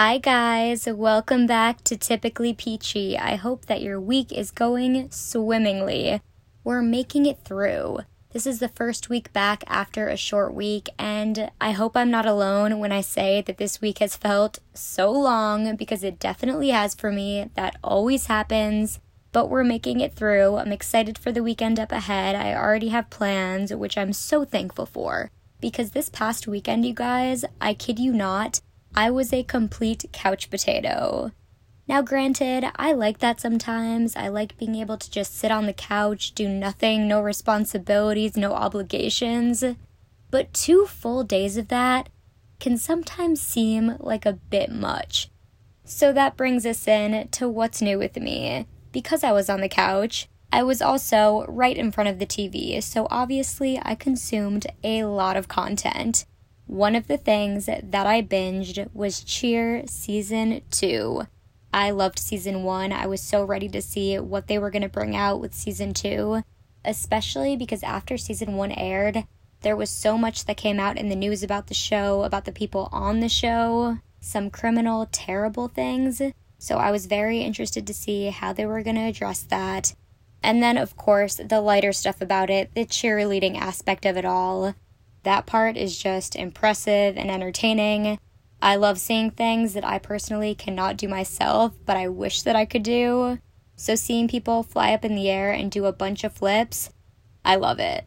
Hi, guys. Welcome back to Typically Peachy. I hope that your week is going swimmingly. We're making it through. This is the first week back after a short week, and I hope I'm not alone when I say that this week has felt so long because it definitely has for me. That always happens, but we're making it through. I'm excited for the weekend up ahead. I already have plans, which I'm so thankful for. Because this past weekend, you guys, I kid you not, I was a complete couch potato. Now, granted, I like that sometimes. I like being able to just sit on the couch, do nothing, no responsibilities, no obligations. But two full days of that can sometimes seem like a bit much. So that brings us in to what's new with me. Because I was on the couch, I was also right in front of the TV, so obviously I consumed a lot of content. One of the things that I binged was Cheer Season 2. I loved Season 1. I was so ready to see what they were going to bring out with Season 2, especially because after Season 1 aired, there was so much that came out in the news about the show, about the people on the show, some criminal, terrible things. So I was very interested to see how they were going to address that. And then, of course, the lighter stuff about it, the cheerleading aspect of it all. That part is just impressive and entertaining. I love seeing things that I personally cannot do myself, but I wish that I could do. So, seeing people fly up in the air and do a bunch of flips, I love it.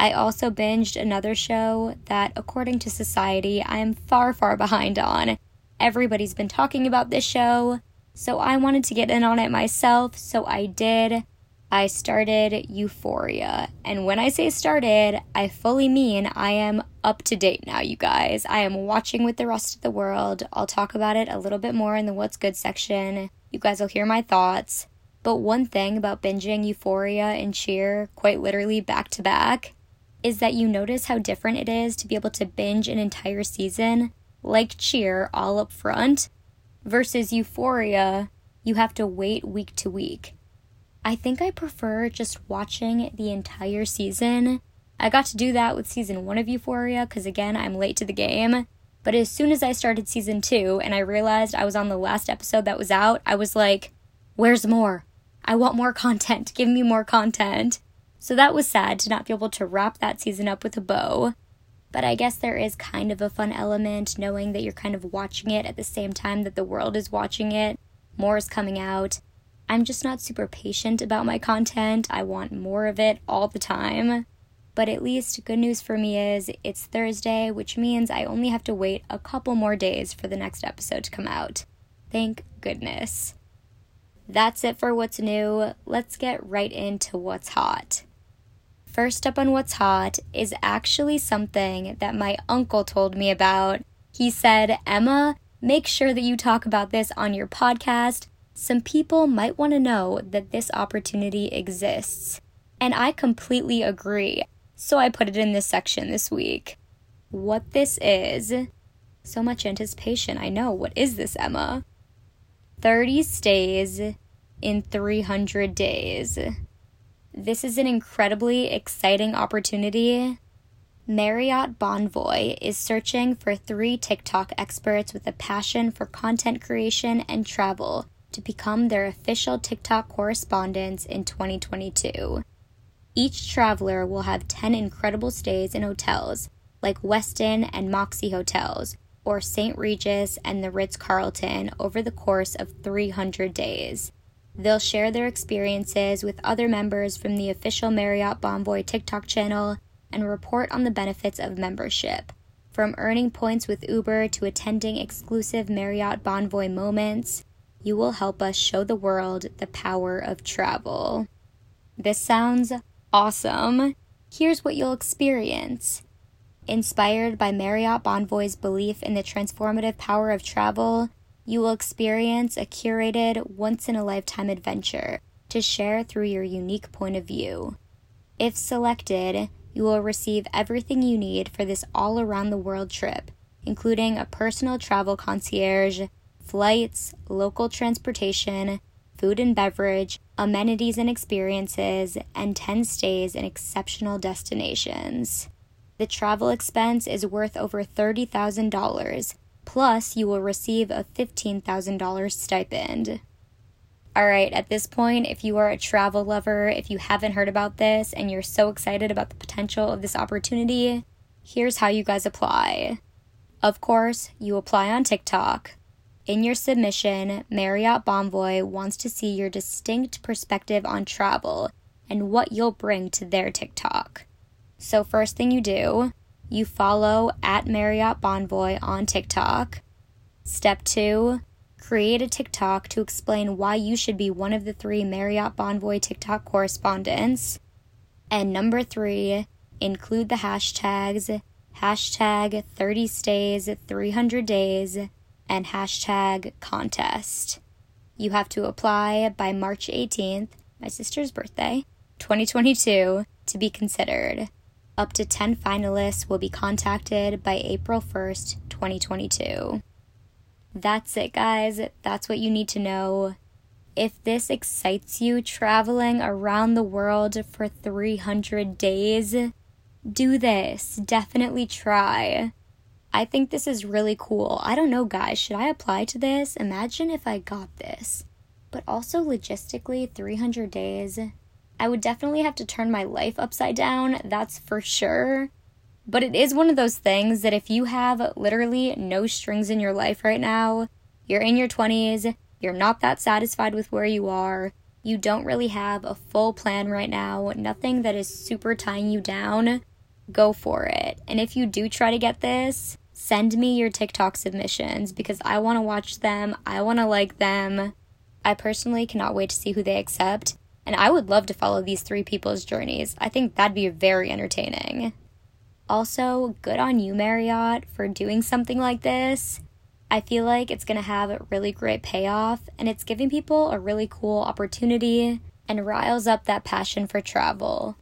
I also binged another show that, according to society, I am far, far behind on. Everybody's been talking about this show, so I wanted to get in on it myself, so I did. I started Euphoria. And when I say started, I fully mean I am up to date now, you guys. I am watching with the rest of the world. I'll talk about it a little bit more in the What's Good section. You guys will hear my thoughts. But one thing about binging Euphoria and Cheer, quite literally back to back, is that you notice how different it is to be able to binge an entire season, like Cheer, all up front, versus Euphoria, you have to wait week to week. I think I prefer just watching the entire season. I got to do that with season one of Euphoria because, again, I'm late to the game. But as soon as I started season two and I realized I was on the last episode that was out, I was like, where's more? I want more content. Give me more content. So that was sad to not be able to wrap that season up with a bow. But I guess there is kind of a fun element knowing that you're kind of watching it at the same time that the world is watching it. More is coming out. I'm just not super patient about my content. I want more of it all the time. But at least good news for me is it's Thursday, which means I only have to wait a couple more days for the next episode to come out. Thank goodness. That's it for what's new. Let's get right into what's hot. First up on what's hot is actually something that my uncle told me about. He said, Emma, make sure that you talk about this on your podcast some people might want to know that this opportunity exists. And I completely agree. So I put it in this section this week. What this is. So much anticipation. I know. What is this, Emma? 30 stays in 300 days. This is an incredibly exciting opportunity. Marriott Bonvoy is searching for three TikTok experts with a passion for content creation and travel to become their official TikTok correspondents in 2022. Each traveler will have 10 incredible stays in hotels like Westin and Moxy Hotels or St. Regis and the Ritz Carlton over the course of 300 days. They'll share their experiences with other members from the official Marriott Bonvoy TikTok channel and report on the benefits of membership. From earning points with Uber to attending exclusive Marriott Bonvoy moments, you will help us show the world the power of travel. This sounds awesome. Here's what you'll experience. Inspired by Marriott Bonvoy's belief in the transformative power of travel, you will experience a curated, once in a lifetime adventure to share through your unique point of view. If selected, you will receive everything you need for this all around the world trip, including a personal travel concierge flights, local transportation, food and beverage, amenities and experiences, and 10 stays in exceptional destinations. The travel expense is worth over $30,000, Plus, you will receive a $15,000 stipend. All right, at this point, if you are a travel lover, if you haven't heard about this and you're so excited about the potential of this opportunity, here's how you guys apply. Of course, you apply on TikTok. In your submission, Marriott Bonvoy wants to see your distinct perspective on travel and what you'll bring to their TikTok. So, first thing you do, you follow at Marriott Bonvoy on TikTok. Step two, create a TikTok to explain why you should be one of the three Marriott Bonvoy TikTok correspondents. And number three, include the hashtags hashtag 30 stays 300 days and hashtag contest. You have to apply by March 18th, my sister's birthday, 2022, to be considered. Up to 10 finalists will be contacted by April 1st, 2022. That's it, guys. That's what you need to know. If this excites you, traveling around the world for 300 days, do this. Definitely try. I think this is really cool. I don't know, guys. Should I apply to this? Imagine if I got this. But also, logistically, 300 days. I would definitely have to turn my life upside down, that's for sure. But it is one of those things that if you have literally no strings in your life right now, you're in your 20s, you're not that satisfied with where you are, you don't really have a full plan right now, nothing that is super tying you down, go for it. And if you do try to get this, send me your TikTok submissions because I want to watch them, I want to like them. I personally cannot wait to see who they accept. And I would love to follow these three people's journeys. I think that'd be very entertaining. Also, good on you, Marriott, for doing something like this. I feel like it's to have a really great payoff, and it's giving people a really cool opportunity and riles up that passion for travel.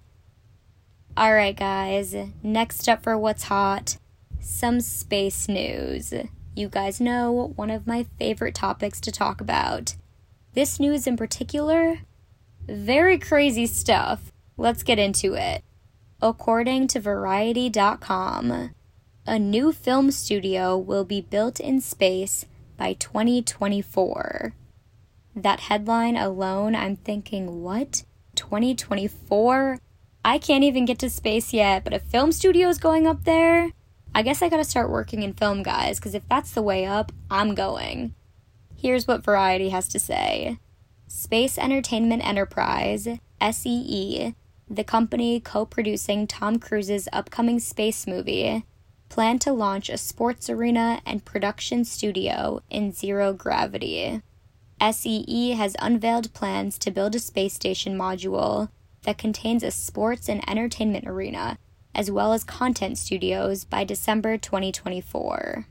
Alright, guys, next up for what's hot some space news. You guys know one of my favorite topics to talk about. This news in particular very crazy stuff. Let's get into it. According to Variety.com, a new film studio will be built in space by 2024. That headline alone, I'm thinking, what? 2024? I can't even get to space yet, but a film studio is going up there? I guess I gotta start working in film, guys, because if that's the way up, I'm going. Here's what Variety has to say Space Entertainment Enterprise, SEE, the company co producing Tom Cruise's upcoming space movie, plan to launch a sports arena and production studio in zero gravity. SEE has unveiled plans to build a space station module that contains a sports and entertainment arena, as well as content studios by December 2024.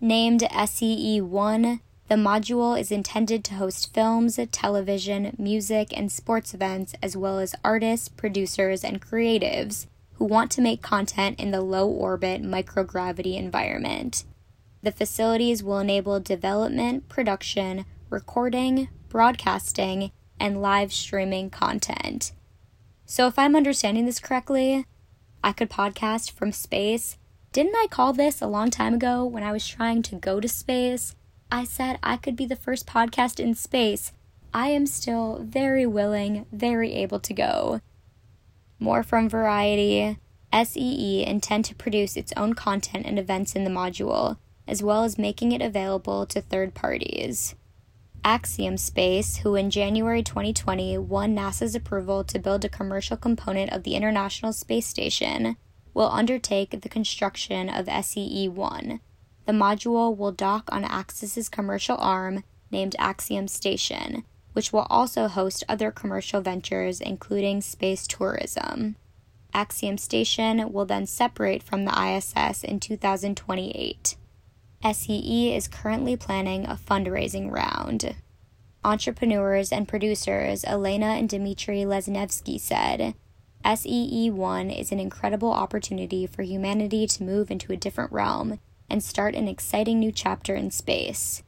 Named SEE 1, the module is intended to host films, television, music, and sports events, as well as artists, producers, and creatives who want to make content in the low orbit microgravity environment. The facilities will enable development, production, recording, broadcasting, and live streaming content. So, if I'm understanding this correctly, I could podcast from space. Didn't I call this a long time ago when I was trying to go to space? I said I could be the first podcast in space. I am still very willing, very able to go. More from Variety. SEE intend to produce its own content and events in the module, as well as making it available to third parties. Axiom Space, who in January 2020 won NASA's approval to build a commercial component of the International Space Station, will undertake the construction of SEE 1, the module will dock on Axis's commercial arm named Axiom Station, which will also host other commercial ventures, including space tourism. Axiom Station will then separate from the ISS in 2028. SEE is currently planning a fundraising round. Entrepreneurs and producers Elena and Dmitry Lesnevsky said, SEE 1 is an incredible opportunity for humanity to move into a different realm and start an exciting new chapter in space.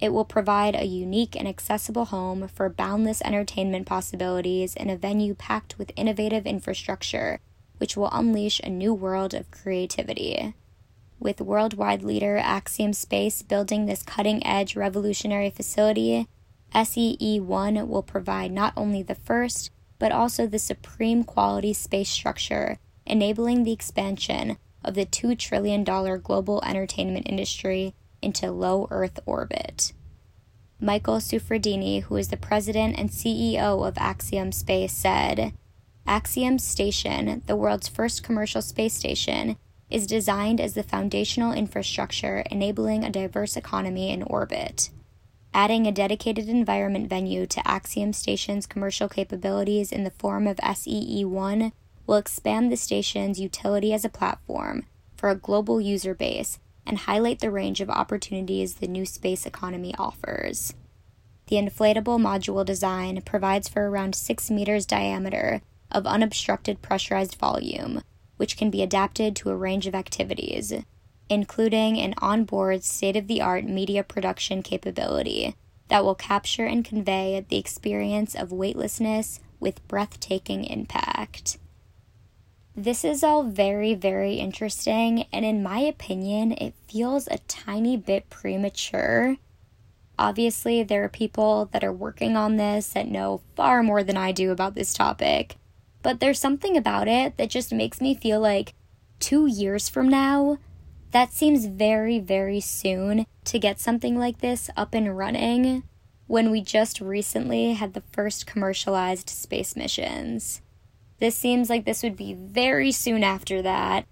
It will provide a unique and accessible home for boundless entertainment possibilities in a venue packed with innovative infrastructure, which will unleash a new world of creativity. With worldwide leader Axiom Space building this cutting edge revolutionary facility, SEE 1 will provide not only the first, but also the supreme quality space structure, enabling the expansion of the $2 trillion global entertainment industry into low Earth orbit. Michael Suffredini, who is the president and CEO of Axiom Space, said Axiom Station, the world's first commercial space station, is designed as the foundational infrastructure enabling a diverse economy in orbit. Adding a dedicated environment venue to Axiom Station's commercial capabilities in the form of SEE 1 will expand the station's utility as a platform for a global user base and highlight the range of opportunities the new space economy offers. The inflatable module design provides for around 6 meters diameter of unobstructed pressurized volume, which can be adapted to a range of activities, including an onboard state of the art media production capability that will capture and convey the experience of weightlessness with breathtaking impact. This is all very, very interesting, and in my opinion, it feels a tiny bit premature. Obviously, there are people that are working on this that know far more than I do about this topic, but there's something about it that just makes me feel like two years from now, that seems very, very soon to get something like this up and running when we just recently had the first commercialized space missions. This seems like this would be very soon after that.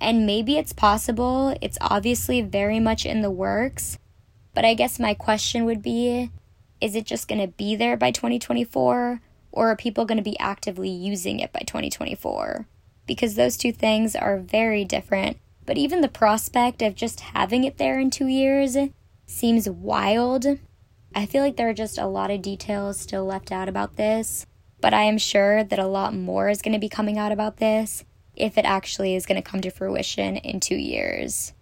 And maybe it's possible, it's obviously very much in the works. But I guess my question would be is it just going to be there by 2024? Or are people going to be actively using it by 2024? Because those two things are very different. But even the prospect of just having it there in two years seems wild. I feel like there are just a lot of details still left out about this but I am sure that a lot more is going to be coming out about this if it actually is going to come to fruition in two years.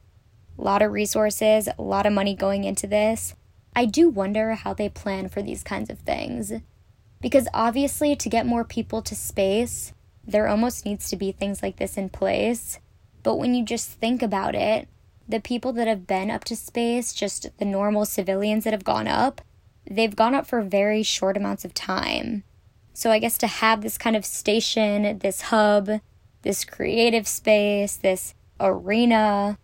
A lot of resources, a lot of money going into this. I do wonder how they plan for these kinds of things. Because obviously, to get more people to space, there almost needs to be things like this in place. But when you just think about it, the people that have been up to space, just the normal civilians that have gone up, they've gone up for very short amounts of time. So I guess to have this kind of station, this hub, this creative space, this arena,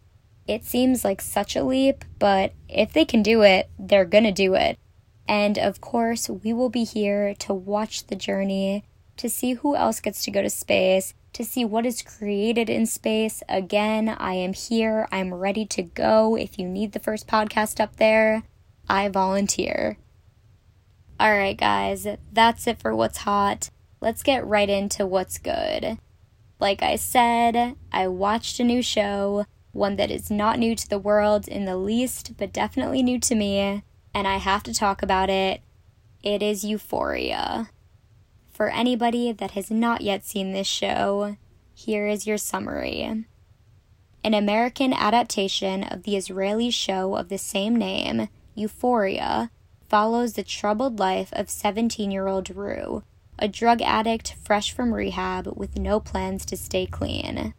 it seems like such a leap, but if they can do it, they're gonna do it. And of course, we will be here to watch the journey, to see who else gets to go to space, to see what is created in space. Again, I am here. I'm ready to go. If you need the first podcast up there, I volunteer. Alright, guys, that's it for what's hot. Let's get right into what's good. Like I said, I watched a new show, one that is not new to the world in the least, but definitely new to me, and I have to talk about it. It is Euphoria. For anybody that has not yet seen this show, here is your summary. An American adaptation of the Israeli show of the same name, Euphoria, follows the troubled life of 17 year old Rue, a drug addict fresh from rehab with no plans to stay clean.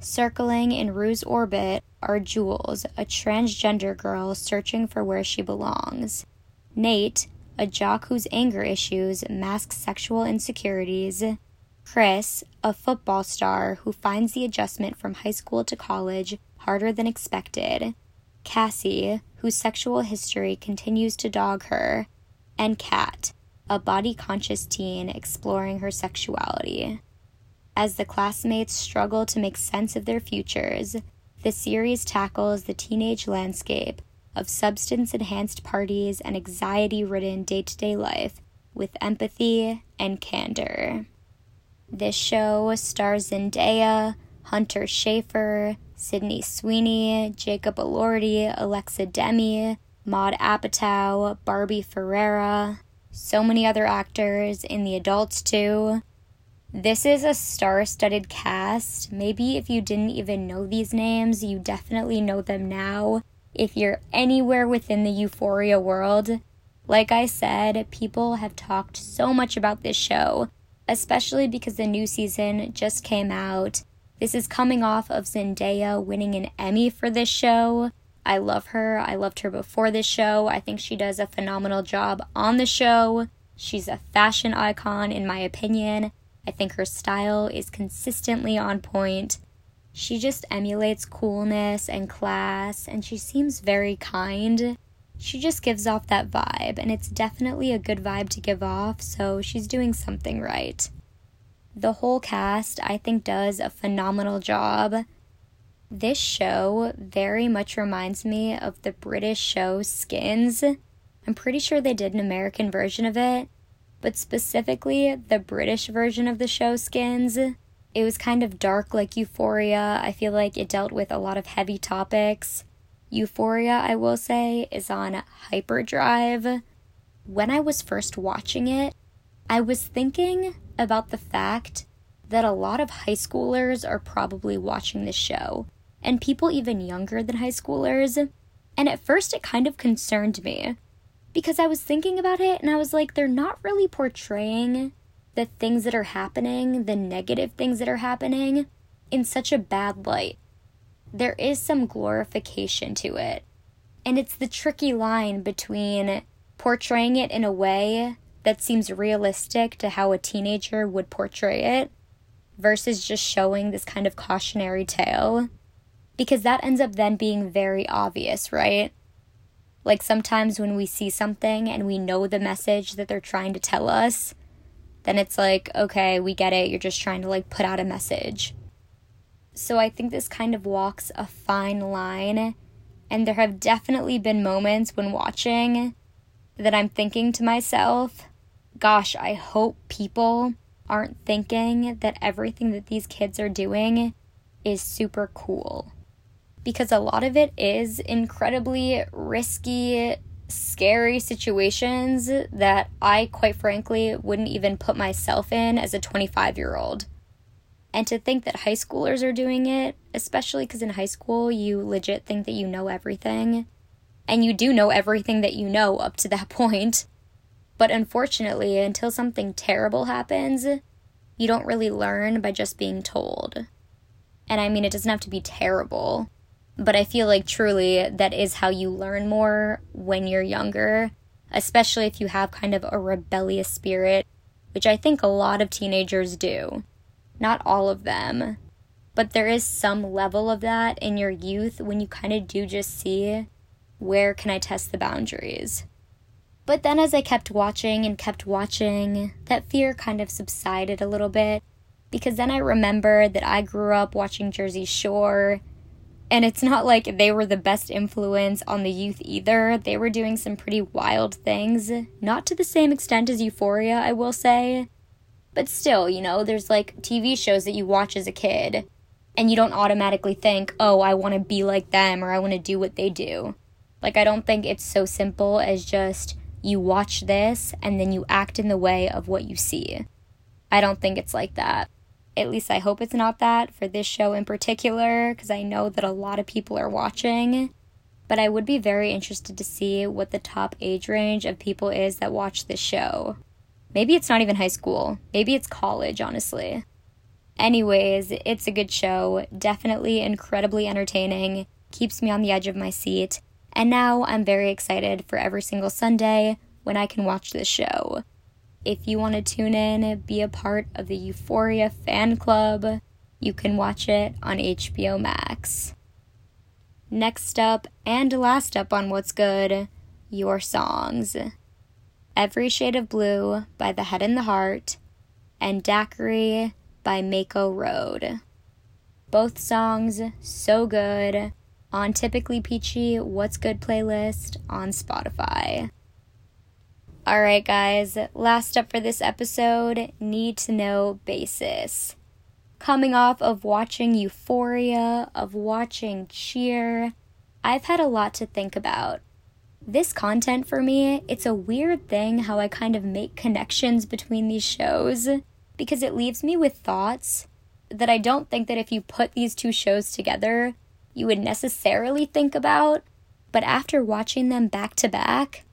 Circling in Rue's orbit are Jules, a transgender girl searching for where she belongs, Nate, a jock whose anger issues mask sexual insecurities, Chris, a football star who finds the adjustment from high school to college harder than expected, Cassie, whose sexual history continues to dog her, and Kat, a body conscious teen exploring her sexuality. As the classmates struggle to make sense of their futures, the series tackles the teenage landscape of substance enhanced parties and anxiety ridden day to day life with empathy and candor. This show stars Zendaya, Hunter Schafer, Sydney Sweeney, Jacob Elordi, Alexa Demie, Maud Apatow, Barbie Ferreira, so many other actors in the adults too. This is a star studded cast. Maybe if you didn't even know these names, you definitely know them now. If you're anywhere within the Euphoria world, like I said, people have talked so much about this show, especially because the new season just came out This is coming off of Zendaya winning an Emmy for this show. I love her. I loved her before this show. I think she does a phenomenal job on the show. She's a fashion icon, in my opinion. I think her style is consistently on point. She just emulates coolness and class, and she seems very kind. She just gives off that vibe, and it's definitely a good vibe to give off, so she's doing something right. The whole cast, I think, does a phenomenal job. This show very much reminds me of the British show Skins. I'm pretty sure they did an American version of it, but specifically the British version of the show Skins. It was kind of dark like Euphoria. I feel like it dealt with a lot of heavy topics. Euphoria, I will say, is on hyperdrive. When I was first watching it, I was thinking about the fact that a lot of high schoolers are probably watching this show, and people even younger than high schoolers. And at first, it kind of concerned me because I was thinking about it and I was like, they're not really portraying the things that are happening, the negative things that are happening, in such a bad light. There is some glorification to it. And it's the tricky line between portraying it in a way that seems realistic to how a teenager would portray it versus just showing this kind of cautionary tale. Because that ends up then being very obvious, right? Like sometimes when we see something and we know the message that they're trying to tell us, then it's like, okay, we get it. You're just trying to like put out a message. So I think this kind of walks a fine line. And there have definitely been moments when watching that I'm thinking to myself, gosh, I hope people aren't thinking that everything that these kids are doing is super cool. Because a lot of it is incredibly risky, scary situations that I, quite frankly, wouldn't even put myself in as a 25 year old. And to think that high schoolers are doing it, especially because in high school you legit think that you know everything. And you do know everything that you know up to that point. But unfortunately, until something terrible happens, you don't really learn by just being told. And I mean, it doesn't have to be terrible, but I feel like truly that is how you learn more when you're younger, especially if you have kind of a rebellious spirit, which I think a lot of teenagers do. Not all of them, but there is some level of that in your youth when you kind of do just see where can I test the boundaries. But then as I kept watching and kept watching, that fear kind of subsided a little bit because then I remembered that I grew up watching Jersey Shore. And it's not like they were the best influence on the youth either. They were doing some pretty wild things. Not to the same extent as Euphoria, I will say. But still, you know, there's like TV shows that you watch as a kid, and you don't automatically think, oh, I want to be like them or I want to do what they do. Like, I don't think it's so simple as just you watch this and then you act in the way of what you see. I don't think it's like that. At least I hope it's not that for this show in particular, because I know that a lot of people are watching. But I would be very interested to see what the top age range of people is that watch this show. Maybe it's not even high school, maybe it's college, honestly. Anyways, it's a good show, definitely incredibly entertaining, keeps me on the edge of my seat, and now I'm very excited for every single Sunday when I can watch this show. If you want to tune in, be a part of the Euphoria fan club, you can watch it on HBO Max. Next up, and last up on What's Good, your songs. Every Shade of Blue by The Head and the Heart, and Daiquiri by Mako Road. Both songs so good on Typically Peachy What's Good playlist on Spotify. Alright, guys, last up for this episode need to know basis. Coming off of watching Euphoria, of watching Cheer, I've had a lot to think about. This content for me, it's a weird thing how I kind of make connections between these shows because it leaves me with thoughts that I don't think that if you put these two shows together, you would necessarily think about, but after watching them back to back,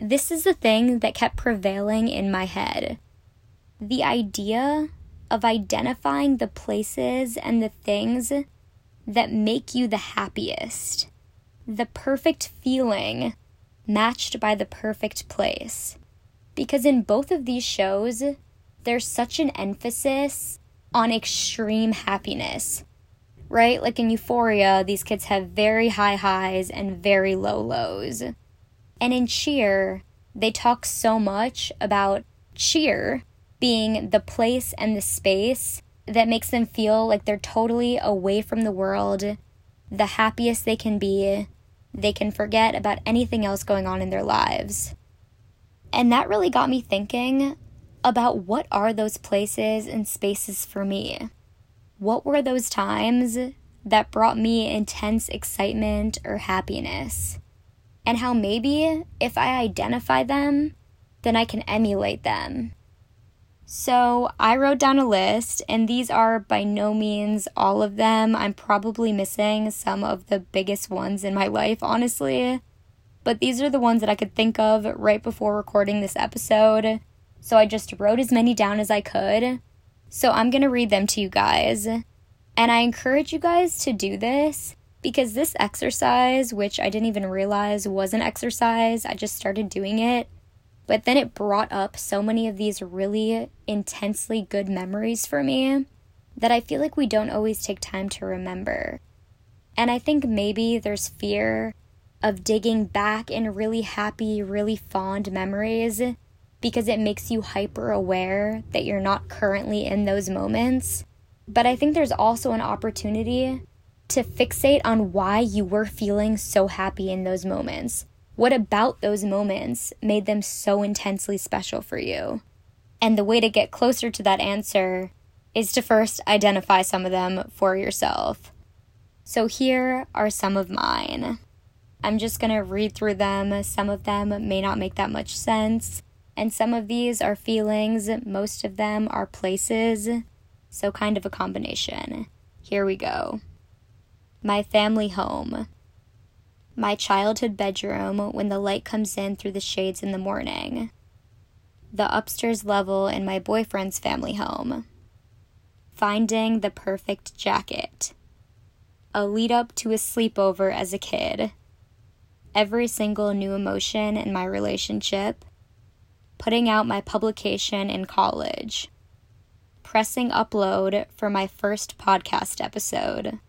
this is the thing that kept prevailing in my head. The idea of identifying the places and the things that make you the happiest. The perfect feeling matched by the perfect place. Because in both of these shows, there's such an emphasis on extreme happiness, right? Like in Euphoria, these kids have very high highs and very low lows. And in Cheer, they talk so much about cheer being the place and the space that makes them feel like they're totally away from the world, the happiest they can be. They can forget about anything else going on in their lives. And that really got me thinking about what are those places and spaces for me? What were those times that brought me intense excitement or happiness? And how maybe if I identify them, then I can emulate them. So I wrote down a list, and these are by no means all of them. I'm probably missing some of the biggest ones in my life, honestly. But these are the ones that I could think of right before recording this episode. So I just wrote as many down as I could. So I'm to read them to you guys. And I encourage you guys to do this because this exercise, which I didn't even realize was an exercise, I just started doing it but then it brought up so many of these really intensely good memories for me that I feel like we don't always take time to remember. And I think maybe there's fear of digging back in really happy, really fond memories because it makes you hyper aware that you're not currently in those moments. But I think there's also an opportunity to fixate on why you were feeling so happy in those moments. What about those moments made them so intensely special for you? And the way to get closer to that answer is to first identify some of them for yourself. So here are some of mine. I'm just going to read through them. Some of them may not make that much sense. And some of these are feelings, most of them are places. So, kind of a combination. Here we go. My family home my childhood bedroom when the light comes in through the shades in the morning, the upstairs level in my boyfriend's family home, finding the perfect jacket, a lead up to a sleepover as a kid, every single new emotion in my relationship, putting out my publication in college, pressing upload for my first podcast episode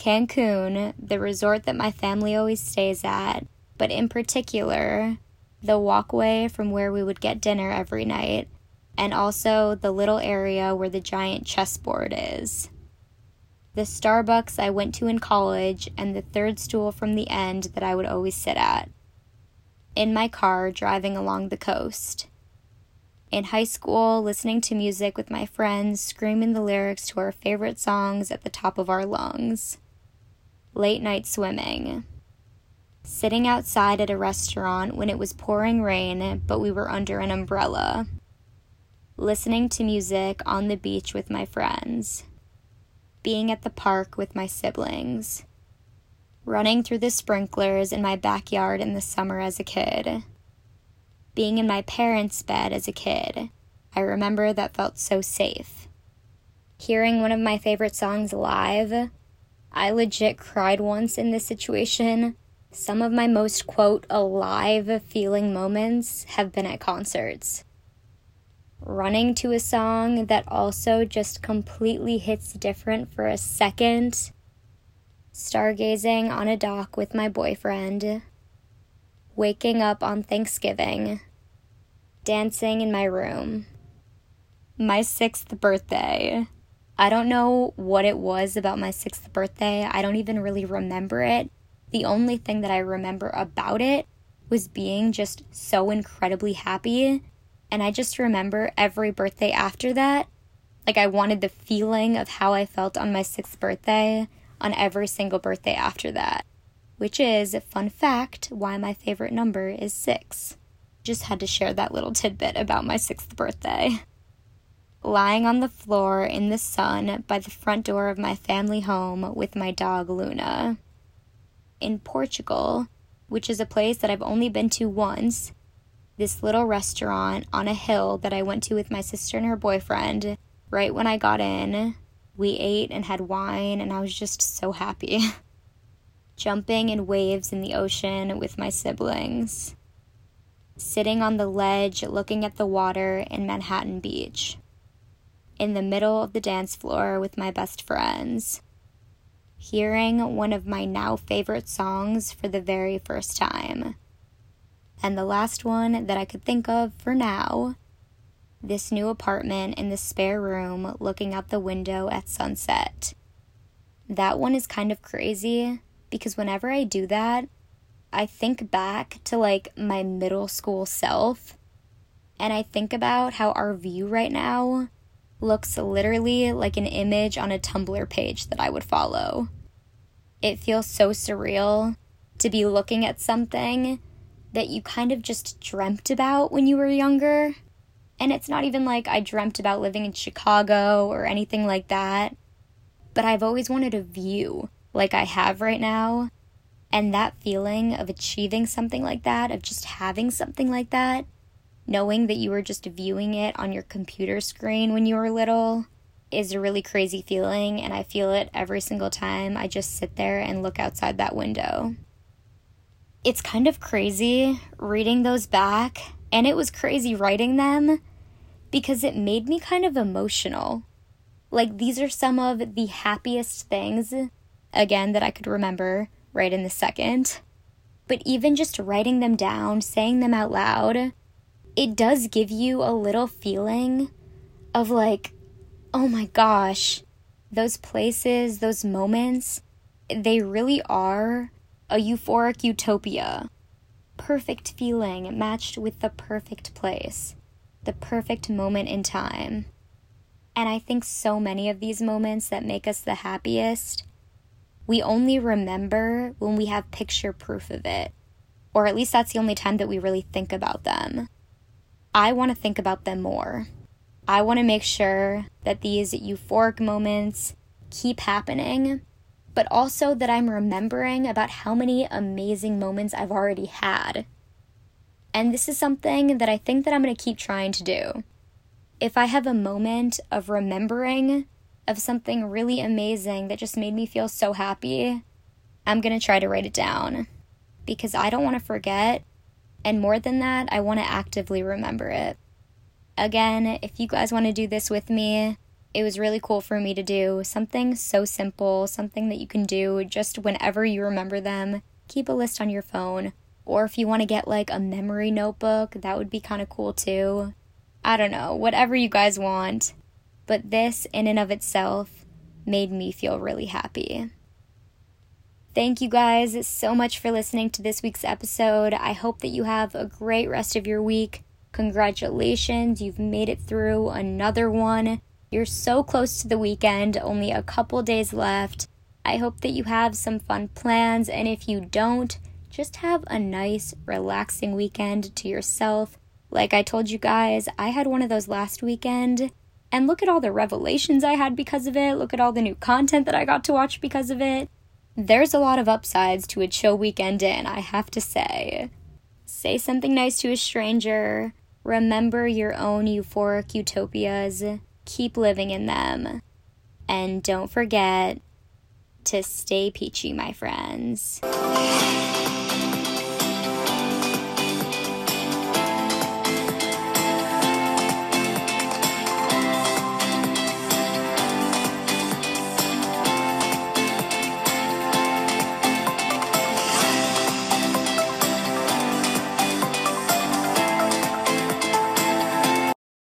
Cancun, the resort that my family always stays at, but in particular, the walkway from where we would get dinner every night, and also the little area where the giant chessboard is. The Starbucks I went to in college, and the third stool from the end that I would always sit at. In my car, driving along the coast. In high school, listening to music with my friends, screaming the lyrics to our favorite songs at the top of our lungs late night swimming, sitting outside at a restaurant when it was pouring rain but we were under an umbrella, listening to music on the beach with my friends, being at the park with my siblings, running through the sprinklers in my backyard in the summer as a kid, being in my parents' bed as a kid. I remember that felt so safe. Hearing one of my favorite songs live I legit cried once in this situation. Some of my most, quote, alive feeling moments have been at concerts. Running to a song that also just completely hits different for a second. Stargazing on a dock with my boyfriend. Waking up on Thanksgiving. Dancing in my room. My sixth birthday. I don't know what it was about my sixth birthday. I don't even really remember it. The only thing that I remember about it was being just so incredibly happy. And I just remember every birthday after that. Like, I wanted the feeling of how I felt on my sixth birthday on every single birthday after that. Which is, fun fact, why my favorite number is six. Just had to share that little tidbit about my sixth birthday lying on the floor in the sun by the front door of my family home with my dog Luna. In Portugal, which is a place that I've only been to once, this little restaurant on a hill that I went to with my sister and her boyfriend right when I got in, we ate and had wine, and I was just so happy. Jumping in waves in the ocean with my siblings. Sitting on the ledge looking at the water in Manhattan Beach. In the middle of the dance floor with my best friends. Hearing one of my now favorite songs for the very first time. And the last one that I could think of for now this new apartment in the spare room looking out the window at sunset. That one is kind of crazy because whenever I do that, I think back to like my middle school self and I think about how our view right now looks literally like an image on a Tumblr page that I would follow. It feels so surreal to be looking at something that you kind of just dreamt about when you were younger and it's not even like I dreamt about living in Chicago or anything like that. But I've always wanted a view like I have right now. And that feeling of achieving something like that, of just having something like that, knowing that you were just viewing it on your computer screen when you were little, is a really crazy feeling. And I feel it every single time I just sit there and look outside that window. It's kind of crazy reading those back, and it was crazy writing them because it made me kind of emotional. Like, these are some of the happiest things, again, that I could remember right in the second. But even just writing them down, saying them out loud, it does give you a little feeling of like, oh my gosh, those places, those moments, they really are a euphoric utopia. Perfect feeling matched with the perfect place the perfect moment in time. And I think so many of these moments that make us the happiest, we only remember when we have picture proof of it. Or at least that's the only time that we really think about them. I want to think about them more. I want to make sure that these euphoric moments keep happening, but also that I'm remembering about how many amazing moments I've already had and this is something that I think that I'm going to keep trying to do. If I have a moment of remembering of something really amazing that just made me feel so happy, I'm going to try to write it down because I don't want to forget. And more than that, I want to actively remember it. Again, if you guys want to do this with me, it was really cool for me to do something so simple, something that you can do just whenever you remember them. Keep a list on your phone or if you want to get like a memory notebook, that would be kind of cool too. I don't know, whatever you guys want. But this, in and of itself, made me feel really happy. Thank you guys so much for listening to this week's episode. I hope that you have a great rest of your week. Congratulations, you've made it through another one. You're so close to the weekend, only a couple days left. I hope that you have some fun plans, and if you don't, just have a nice, relaxing weekend to yourself. Like I told you guys, I had one of those last weekend, and look at all the revelations I had because of it. Look at all the new content that I got to watch because of it. There's a lot of upsides to a chill weekend in, I have to say. Say something nice to a stranger. Remember your own euphoric utopias. Keep living in them. And don't forget to stay peachy, my friends.